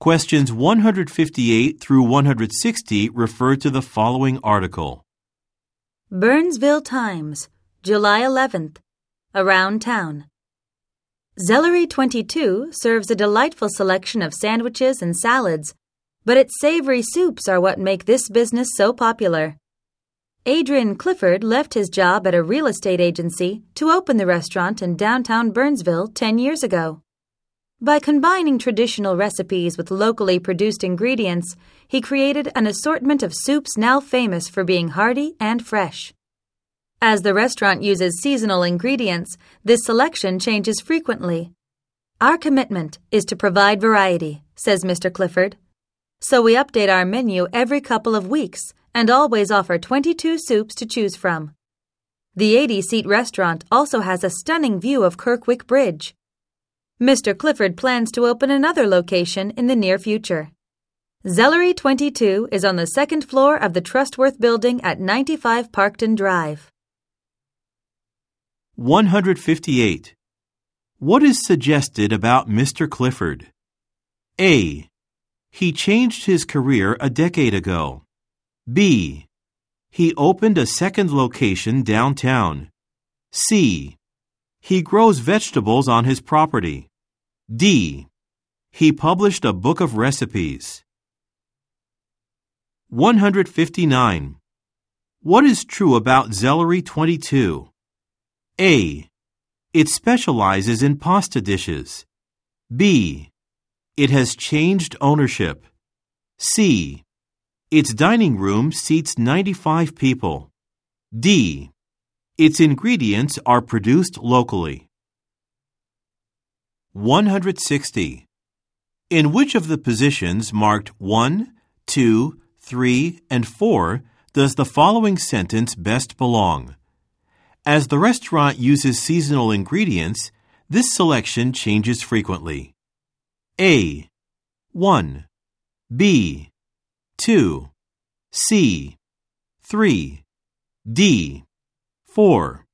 Questions 158 through 160 refer to the following article. Burnsville Times, July 11th. Around Town. Zellery 22 serves a delightful selection of sandwiches and salads, but its savory soups are what make this business so popular. Adrian Clifford left his job at a real estate agency to open the restaurant in downtown Burnsville 10 years ago. By combining traditional recipes with locally produced ingredients, he created an assortment of soups now famous for being hearty and fresh. As the restaurant uses seasonal ingredients, this selection changes frequently. Our commitment is to provide variety, says Mr. Clifford. So we update our menu every couple of weeks and always offer 22 soups to choose from. The 80 seat restaurant also has a stunning view of Kirkwick Bridge. Mr. Clifford plans to open another location in the near future. Zellery 22 is on the second floor of the Trustworth Building at 95 Parkton Drive. 158. What is suggested about Mr. Clifford? A. He changed his career a decade ago. B. He opened a second location downtown. C. He grows vegetables on his property. D. He published a book of recipes. 159. What is true about Zellery 22? A. It specializes in pasta dishes. B. It has changed ownership. C. Its dining room seats 95 people. D. Its ingredients are produced locally. 160. In which of the positions marked 1, 2, 3, and 4 does the following sentence best belong? As the restaurant uses seasonal ingredients, this selection changes frequently. A. 1. B. 2. C. 3. D. 4.